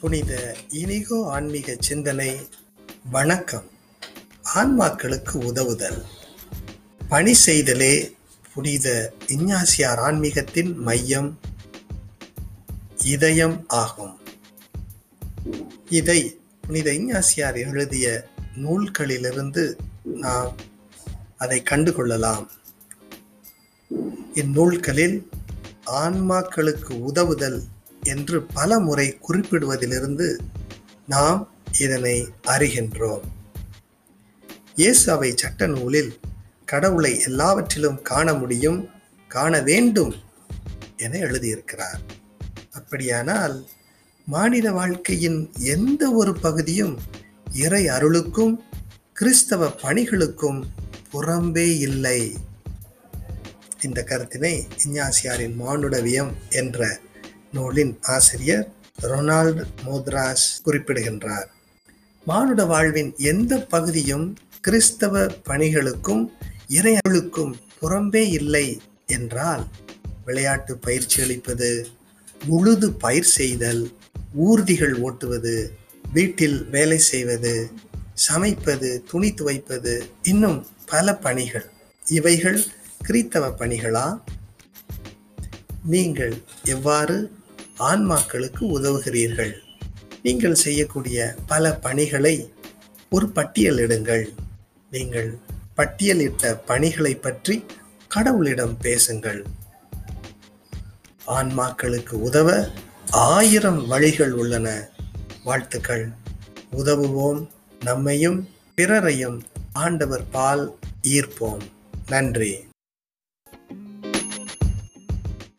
புனித இனிகோ ஆன்மீக சிந்தனை வணக்கம். ஆன்மாக்களுக்கு உதவுதல். பணி செய்தலே புனித இஞ்ஞாசியார் ஆன்மீகத்தின் மையம் இதயம் ஆகும். இதை புனித இஞ்ஞாசியார் எழுதிய நூல்களிலிருந்து நாம் அதை கண்டுகொள்ளலாம். இந்நூல்களில் ஆன்மாக்களுக்கு உதவுதல் என்று பல முறை குறிப்பிடுவதிலிருந்து நாம் இதனை அறிகின்றோம். இயேசுவை சட்ட நூலில் கடவுளை எல்லாவற்றிலும் காண முடியும் காண வேண்டும் என எழுதியிருக்கிறார். அப்படியானால் மாநில வாழ்க்கையின் எந்த ஒரு பகுதியும் இறை அருளுக்கும் கிறிஸ்தவ பணிகளுக்கும் புறம்பே இல்லை. இந்த கருத்தினை இஞ்ஞாசியாரின் மானுடவியம் என்ற நூலின் ஆசிரியர் ரொனால்டு மோத்ராஸ் குறிப்பிடுகின்றார். மானுட வாழ்வின் எந்த பகுதியும் கிறிஸ்தவ பணிகளுக்கும் இறையர்களுக்கும் புறம்பே இல்லை என்றால் விளையாட்டு பயிற்சி அளிப்பது உழுது பயிர் செய்தல் ஊர்திகள் ஓட்டுவது வீட்டில் வேலை செய்வது சமைப்பது துணி துவைப்பது இன்னும் பல பணிகள். இவைகள் கிறித்தவ பணிகளா? நீங்கள் எவ்வாறு ஆன்மாக்களுக்கு உதவுகிறீர்கள். நீங்கள் செய்யக்கூடிய பல பணிகளை ஒரு பட்டியலிடுங்கள் நீங்கள் பட்டியலிட்ட பணிகளை பற்றி கடவுளிடம் பேசுங்கள். ஆன்மாக்களுக்கு உதவ ஆயிரம் வழிகள் உள்ளன. வாழ்த்துக்கள். உதவுவோம் நம்மையும் பிறரையும் ஆண்டவர் பால் ஈர்ப்போம். நன்றி.